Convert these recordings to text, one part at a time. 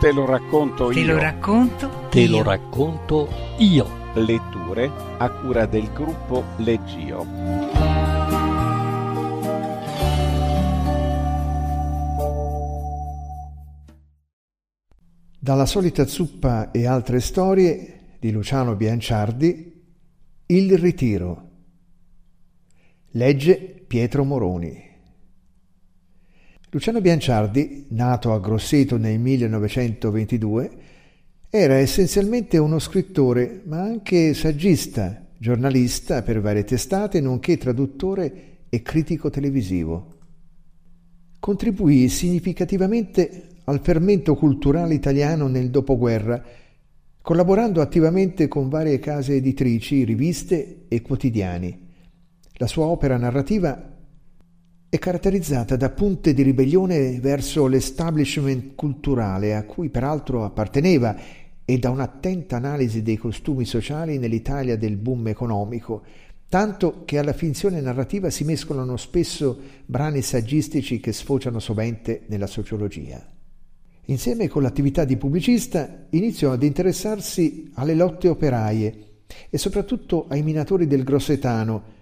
Te lo racconto Te io. lo racconto. Te io. lo racconto io. Letture a cura del gruppo Leggio. Dalla solita zuppa e altre storie di Luciano Bianciardi, Il ritiro. Legge Pietro Moroni. Luciano Bianciardi, nato a Grosseto nel 1922, era essenzialmente uno scrittore, ma anche saggista, giornalista per varie testate, nonché traduttore e critico televisivo. Contribuì significativamente al fermento culturale italiano nel dopoguerra, collaborando attivamente con varie case editrici, riviste e quotidiani. La sua opera narrativa è caratterizzata da punte di ribellione verso l'establishment culturale a cui peraltro apparteneva e da un'attenta analisi dei costumi sociali nell'Italia del boom economico, tanto che alla finzione narrativa si mescolano spesso brani saggistici che sfociano sovente nella sociologia. Insieme con l'attività di pubblicista iniziò ad interessarsi alle lotte operaie e soprattutto ai minatori del Grossetano.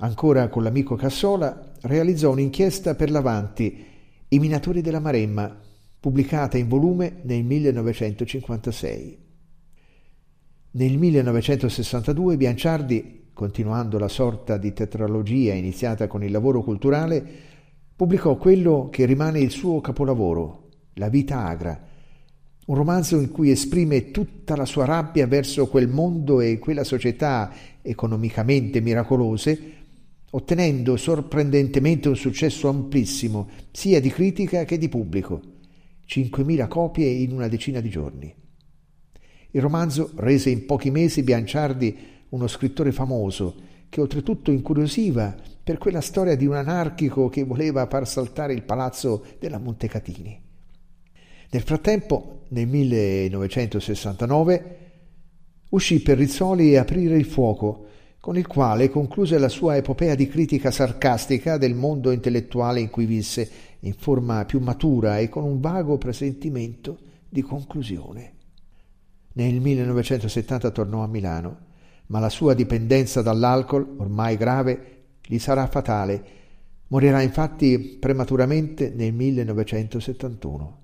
Ancora con l'amico Cassola realizzò un'inchiesta per l'Avanti, I minatori della Maremma, pubblicata in volume nel 1956. Nel 1962 Bianciardi, continuando la sorta di tetralogia iniziata con il lavoro culturale, pubblicò quello che rimane il suo capolavoro, La vita agra, un romanzo in cui esprime tutta la sua rabbia verso quel mondo e quella società economicamente miracolose, ottenendo sorprendentemente un successo amplissimo, sia di critica che di pubblico. 5.000 copie in una decina di giorni. Il romanzo rese in pochi mesi Bianciardi uno scrittore famoso, che oltretutto incuriosiva per quella storia di un anarchico che voleva far saltare il palazzo della Montecatini. Nel frattempo, nel 1969, uscì per Rizzoli Aprire il fuoco, con il quale concluse la sua epopea di critica sarcastica del mondo intellettuale in cui visse, in forma più matura e con un vago presentimento di conclusione. Nel 1970 tornò a Milano, ma la sua dipendenza dall'alcol, ormai grave, gli sarà fatale. Morirà infatti prematuramente nel 1971.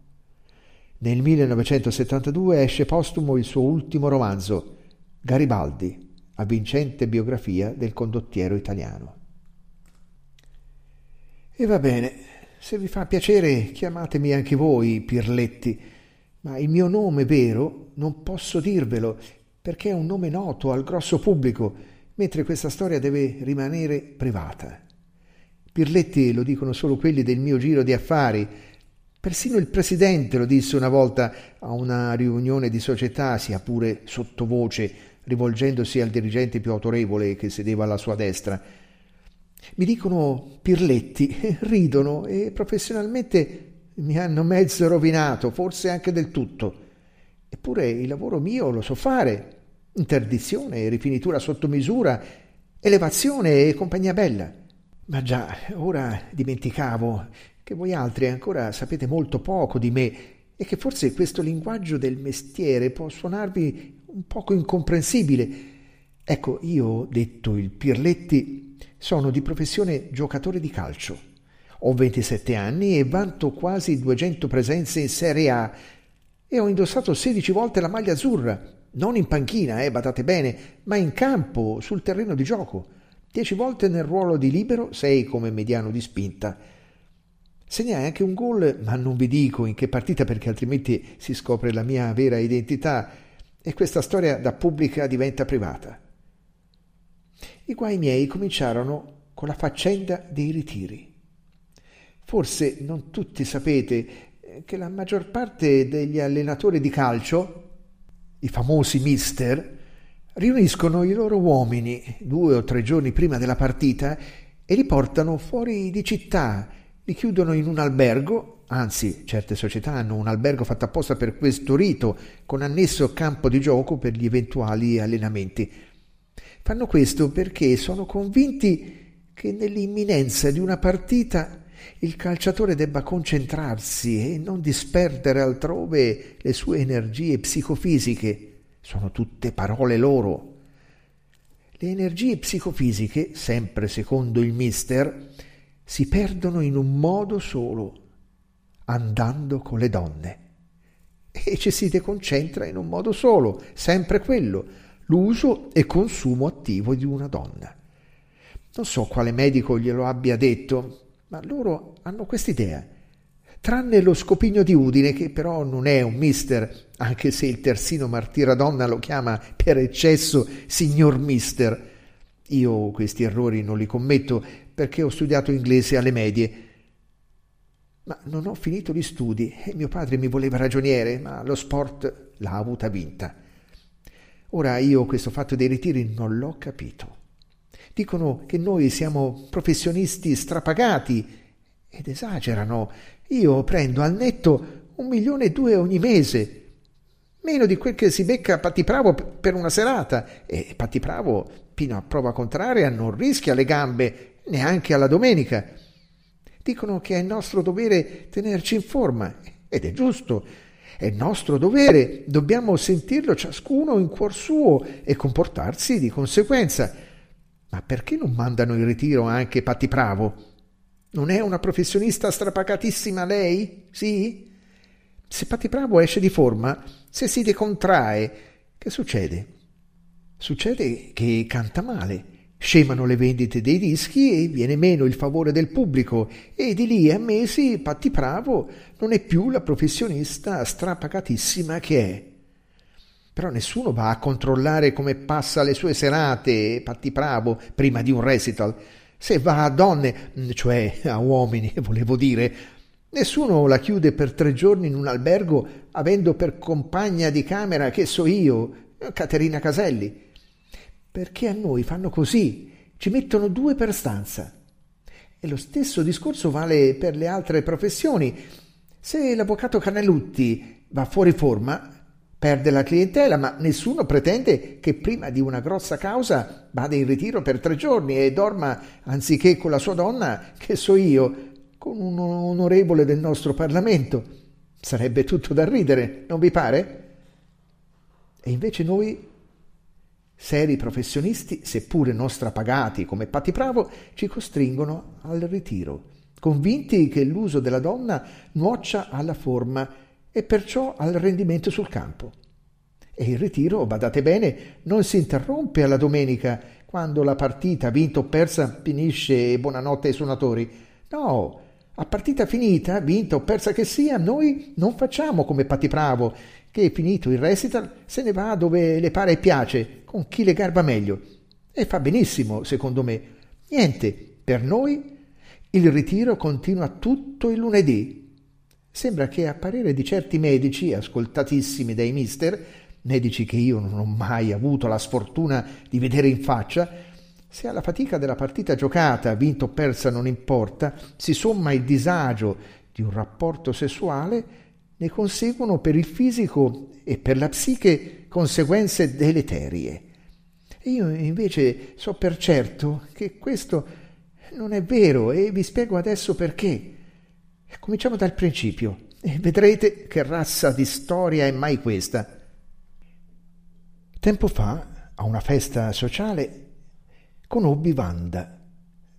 Nel 1972 esce postumo il suo ultimo romanzo, Garibaldi, avvincente biografia del condottiero italiano. E va bene, se vi fa piacere chiamatemi anche voi Pirletti, ma il mio nome vero non posso dirvelo perché è un nome noto al grosso pubblico, mentre questa storia deve rimanere privata. Pirletti lo dicono solo quelli del mio giro di affari. Persino il presidente lo disse una volta a una riunione di società, sia pure sottovoce, rivolgendosi al dirigente più autorevole che sedeva alla sua destra. Mi dicono Pirletti, ridono e professionalmente mi hanno mezzo rovinato, forse anche del tutto. Eppure il lavoro mio lo so fare. Interdizione, rifinitura sotto misura, elevazione e compagnia bella. Ma già, ora dimenticavo che voi altri ancora sapete molto poco di me e che forse questo linguaggio del mestiere può suonarvi un poco incomprensibile. Ecco, io, detto il Pirletti, sono di professione giocatore di calcio. Ho 27 anni e vanto quasi 200 presenze in Serie A e ho indossato 16 volte la maglia azzurra, non in panchina, eh, badate bene, ma in campo, sul terreno di gioco. 10 volte nel ruolo di libero, 6 come mediano di spinta. Segnai anche un gol, ma non vi dico in che partita perché altrimenti si scopre la mia vera identità e questa storia da pubblica diventa privata. I guai miei cominciarono con la faccenda dei ritiri. Forse non tutti sapete che la maggior parte degli allenatori di calcio, i famosi mister, riuniscono i loro uomini due o tre giorni prima della partita e li portano fuori di città, li chiudono in un albergo, anzi certe società hanno un albergo fatto apposta per questo rito, con annesso campo di gioco per gli eventuali allenamenti. Fanno questo perché sono convinti che nell'imminenza di una partita il calciatore debba concentrarsi e non disperdere altrove le sue energie psicofisiche. Sono tutte parole loro. Le energie psicofisiche, sempre secondo il mister, si perdono in un modo solo, andando con le donne. E ci si deconcentra in un modo solo, sempre quello, l'uso e consumo attivo di una donna. Non so quale medico glielo abbia detto, ma loro hanno quest'idea. Tranne lo scopigno di Udine, che però non è un mister, anche se il terzino martiradonna lo chiama per eccesso signor mister. Io questi errori non li commetto perché ho studiato inglese alle medie. Ma non ho finito gli studi e mio padre mi voleva ragioniere, ma lo sport l'ha avuta vinta. Ora io questo fatto dei ritiri non l'ho capito. Dicono che noi siamo professionisti strapagati ed esagerano. Io prendo al netto un milione e due ogni mese, meno di quel che si becca Patti Pravo per una serata. E Patti Pravo, fino a prova contraria, non rischia le gambe neanche alla domenica. Dicono che è nostro dovere tenerci in forma, ed è giusto. È nostro dovere, dobbiamo sentirlo ciascuno in cuor suo e comportarsi di conseguenza. Ma perché non mandano in ritiro anche Patti Pravo? Non è una professionista strapacatissima lei? Sì? Se Patti Pravo esce di forma, se si decontrae, che succede? Succede che canta male, scemano le vendite dei dischi e viene meno il favore del pubblico e di lì a mesi Patti Pravo non è più la professionista strapacatissima che è. Però nessuno va a controllare come passa le sue serate, Patti Pravo, prima di un recital. Se va a donne, mm, cioè a uomini, volevo dire, nessuno la chiude per tre giorni in un albergo avendo per compagna di camera, che so io, Caterina Caselli. Perché a noi fanno così, ci mettono due per stanza. E lo stesso discorso vale per le altre professioni. Se l'avvocato Canelutti va fuori forma, perde la clientela, ma nessuno pretende che prima di una grossa causa vada in ritiro per tre giorni e dorma, anziché con la sua donna, che so io, con un onorevole del nostro Parlamento. Sarebbe tutto da ridere, non vi pare? E invece noi, seri professionisti, seppure non strapagati come Patti Pravo, ci costringono al ritiro, convinti che l'uso della donna nuoccia alla forma e perciò al rendimento sul campo. E il ritiro, badate bene, non si interrompe alla domenica, quando la partita, vinta o persa, finisce e buonanotte ai suonatori. No, a partita finita, vinta o persa che sia, noi non facciamo come Patti Pravo, che finito il recital se ne va dove le pare e piace, con chi le garba meglio. E fa benissimo, secondo me. Niente, per noi il ritiro continua tutto il lunedì, Sembra che a parere di certi medici, ascoltatissimi dai mister, medici che io non ho mai avuto la sfortuna di vedere in faccia, se alla fatica della partita giocata, vinta o persa non importa, si somma il disagio di un rapporto sessuale, ne conseguono per il fisico e per la psiche conseguenze deleterie. Io invece so per certo che questo non è vero e vi spiego adesso perché. Cominciamo dal principio e vedrete che razza di storia è mai questa. Tempo fa, a una festa sociale, conobbi Wanda.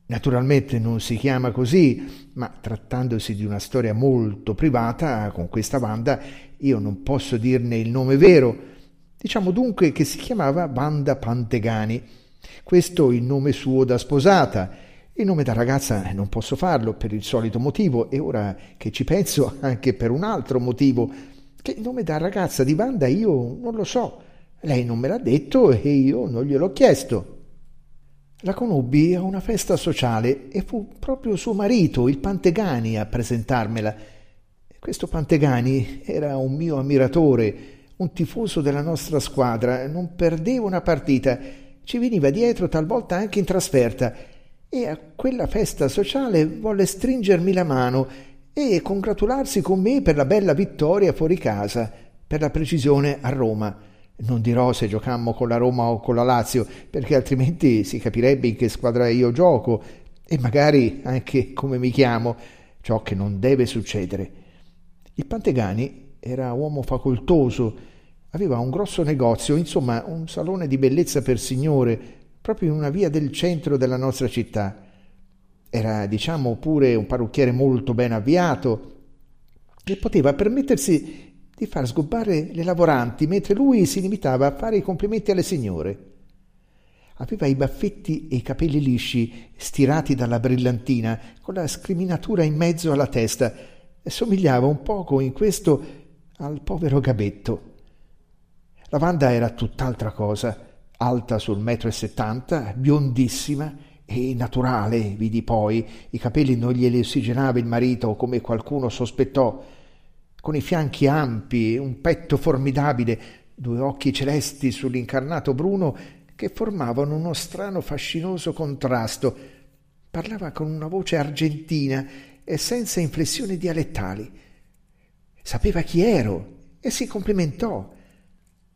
Naturalmente non si chiama così, ma trattandosi di una storia molto privata, con questa Wanda io non posso dirne il nome vero. Diciamo dunque che si chiamava Wanda Pantegani. Questo il nome suo da sposata il nome da ragazza non posso farlo per il solito motivo e ora che ci penso anche per un altro motivo, che il nome da ragazza di Wanda io non lo so. Lei non me l'ha detto e io non gliel'ho chiesto. La conobbi a una festa sociale e fu proprio suo marito, il Pantegani, a presentarmela. Questo Pantegani era un mio ammiratore, un tifoso della nostra squadra, non perdeva una partita, ci veniva dietro talvolta anche in trasferta e a quella festa sociale volle stringermi la mano e congratularsi con me per la bella vittoria fuori casa, per la precisione a Roma. Non dirò se giocammo con la Roma o con la Lazio, perché altrimenti si capirebbe in che squadra io gioco. e magari anche come mi chiamo, ciò che non deve succedere. Il Pantegani era uomo facoltoso, aveva un grosso negozio, insomma un salone di bellezza per signore, proprio in una via del centro della nostra città. Era, diciamo, pure un parrucchiere molto ben avviato e poteva permettersi di far sgobbare le lavoranti mentre lui si limitava a fare i complimenti alle signore. Aveva i baffetti e i capelli lisci, stirati dalla brillantina, con la scriminatura in mezzo alla testa, e somigliava un poco in questo al povero Gabetto. La Wanda era tutt'altra cosa, alta sul metro e settanta, biondissima e naturale, vidi poi, i capelli non glieli ossigenava il marito come qualcuno sospettò, con i fianchi ampi, un petto formidabile, due occhi celesti sull'incarnato bruno che formavano uno strano fascinoso contrasto. Parlava con una voce argentina e senza inflessioni dialettali. Sapeva chi ero e si complimentò.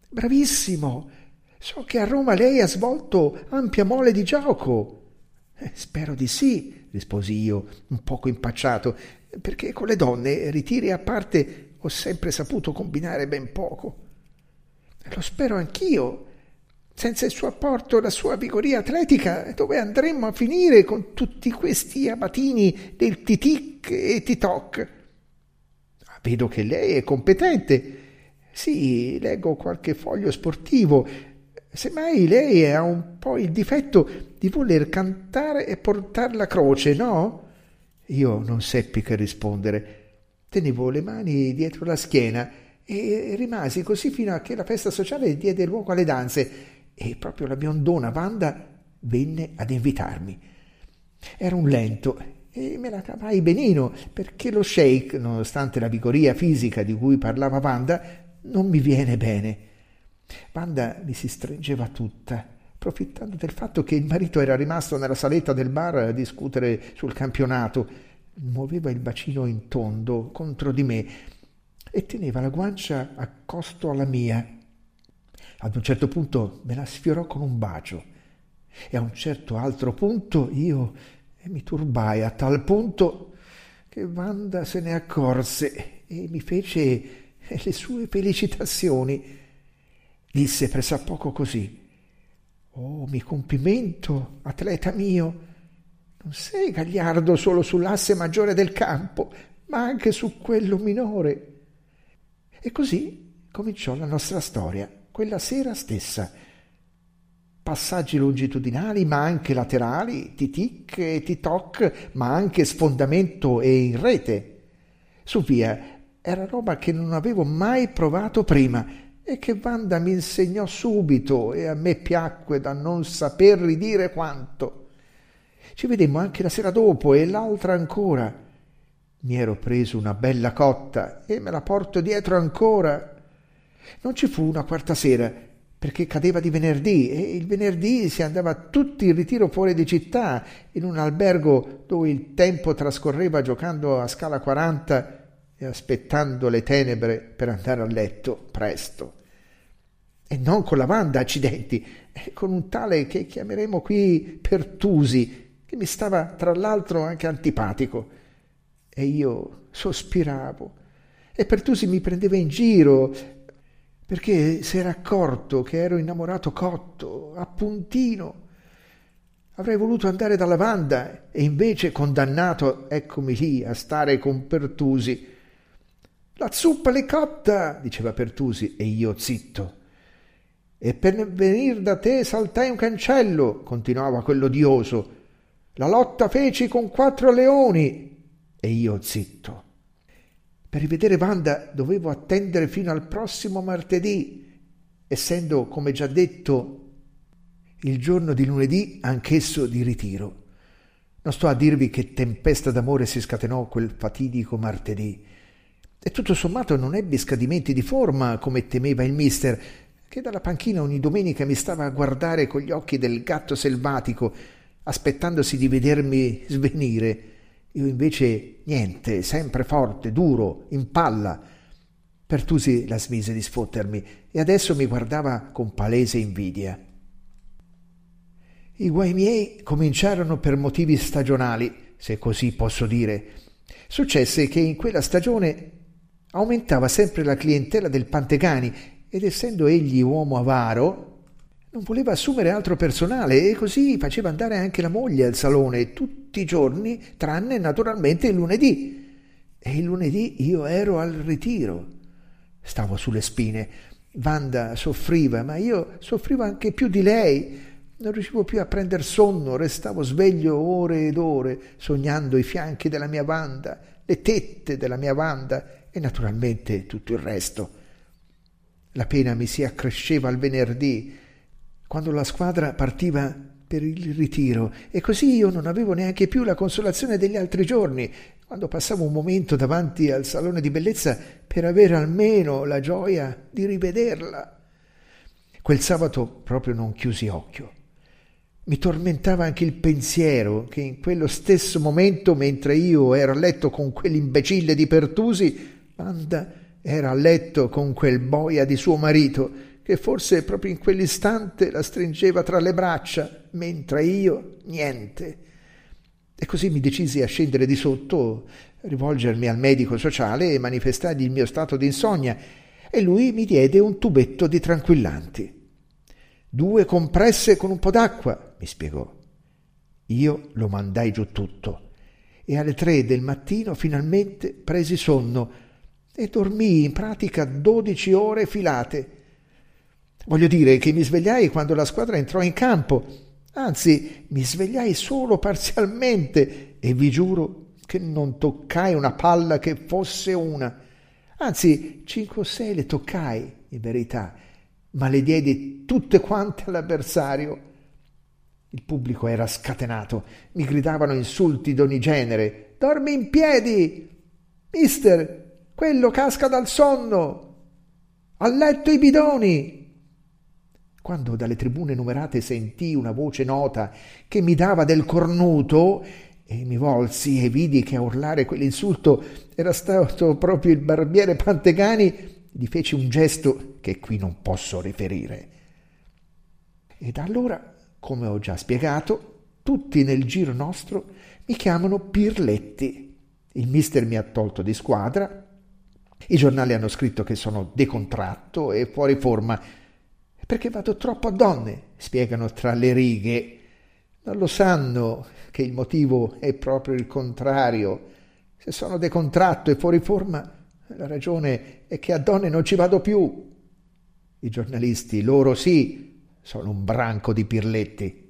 Bravissimo! So che a Roma lei ha svolto ampia mole di gioco. Eh, spero di sì, risposi io, un poco impacciato, perché con le donne, ritiri a parte, ho sempre saputo combinare ben poco. Lo spero anch'io, senza il suo apporto e la sua vigoria atletica, dove andremmo a finire con tutti questi amatini del Titic e Titoc? Ah, vedo che lei è competente. Sì, leggo qualche foglio sportivo. Semmai lei ha un po' il difetto di voler cantare e portar la croce, no? Io non seppi che rispondere. Tenevo le mani dietro la schiena e rimasi così fino a che la festa sociale diede luogo alle danze e proprio la biondona Wanda venne ad invitarmi. Era un lento e me la cavai benino perché lo shake, nonostante la vigoria fisica di cui parlava Wanda, non mi viene bene. Wanda mi si stringeva tutta, approfittando del fatto che il marito era rimasto nella saletta del bar a discutere sul campionato. Muoveva il bacino in tondo contro di me e teneva la guancia accosto alla mia ad un certo punto me la sfiorò con un bacio e a un certo altro punto io mi turbai a tal punto che Wanda se ne accorse e mi fece le sue felicitazioni. Disse pressappoco così: Oh, mi complimento, atleta mio. Non sei gagliardo solo sull'asse maggiore del campo, ma anche su quello minore. E così cominciò la nostra storia quella sera stessa. Passaggi longitudinali, ma anche laterali, titic e titoc, ma anche sfondamento e in rete. Su via, era roba che non avevo mai provato prima e che Wanda mi insegnò subito e a me piacque da non saper ridire quanto. Ci vedemmo anche la sera dopo e l'altra ancora. Mi ero preso una bella cotta e me la porto dietro ancora. Non ci fu una quarta sera, perché cadeva di venerdì e il venerdì si andava tutti in ritiro fuori di città, in un albergo dove il tempo trascorreva giocando a scala 40 e aspettando le tenebre per andare a letto presto. E non con la Wanda, accidenti, con un tale che chiameremo qui Pertusi, che mi stava tra l'altro anche antipatico. E io sospiravo. E Pertusi mi prendeva in giro perché si era accorto che ero innamorato cotto, appuntino. Avrei voluto andare dalla Wanda e invece condannato, eccomi lì, a stare con Pertusi. La zuppa l'è cotta, diceva Pertusi, e io zitto. E per venir da te saltai un cancello, continuava quell'odioso. La lotta feci con quattro leoni, e io zitto. Per rivedere Wanda dovevo attendere fino al prossimo martedì, essendo, come già detto, il giorno di lunedì anch'esso di ritiro. Non sto a dirvi che tempesta d'amore si scatenò quel fatidico martedì. E tutto sommato non ebbi scadimenti di forma come temeva il mister, che dalla panchina ogni domenica mi stava a guardare con gli occhi del gatto selvatico, aspettandosi di vedermi svenire io invece niente, sempre forte, duro, in palla. Pertusi la smise di sfottermi e adesso mi guardava con palese invidia. I guai miei cominciarono per motivi stagionali, se così posso dire. Successe che in quella stagione aumentava sempre la clientela del Pantegani ed essendo egli uomo avaro, non voleva assumere altro personale e così faceva andare anche la moglie al salone tutti i giorni, tranne naturalmente il lunedì. E il lunedì io ero al ritiro. Stavo sulle spine. Wanda soffriva, ma io soffrivo anche più di lei. Non riuscivo più a prendere sonno, restavo sveglio ore ed ore, sognando i fianchi della mia Wanda, le tette della mia Wanda e naturalmente tutto il resto. La pena mi si accresceva al venerdì, quando la squadra partiva per il ritiro, e così io non avevo neanche più la consolazione degli altri giorni, quando passavo un momento davanti al salone di bellezza per avere almeno la gioia di rivederla. Quel sabato proprio non chiusi occhio. Mi tormentava anche il pensiero che in quello stesso momento, mentre io ero a letto con quell'imbecille di Pertusi, Wanda era a letto con quel boia di suo marito, che forse proprio in quell'istante la stringeva tra le braccia, mentre io niente. E così mi decisi a scendere di sotto, rivolgermi al medico sociale e manifestargli il mio stato di insonnia, e lui mi diede un tubetto di tranquillanti. Due compresse con un po' d'acqua, mi spiegò. Io lo mandai giù tutto e alle tre del mattino finalmente presi sonno e dormii in pratica dodici ore filate. Voglio dire che mi svegliai quando la squadra entrò in campo, anzi mi svegliai solo parzialmente e vi giuro che non toccai una palla che fosse una. Anzi, cinque o sei le toccai, in verità, ma le diedi tutte quante all'avversario. Il pubblico era scatenato, mi gridavano insulti d'ogni genere. Dormi in piedi! Mister, quello casca dal sonno! Ha letto i bidoni! Quando dalle tribune numerate sentii una voce nota che mi dava del cornuto e mi volsi e vidi che a urlare quell'insulto era stato proprio il barbiere Pantegani, gli feci un gesto che qui non posso riferire. E da allora, come ho già spiegato, tutti nel giro nostro mi chiamano Pirletti. Il mister mi ha tolto di squadra, i giornali hanno scritto che sono decontratto e fuori forma perché vado troppo a donne, spiegano tra le righe. Non lo sanno che il motivo è proprio il contrario. Se sono decontratto e fuori forma, la ragione è che a donne non ci vado più. I giornalisti, loro sì, sono un branco di pirletti.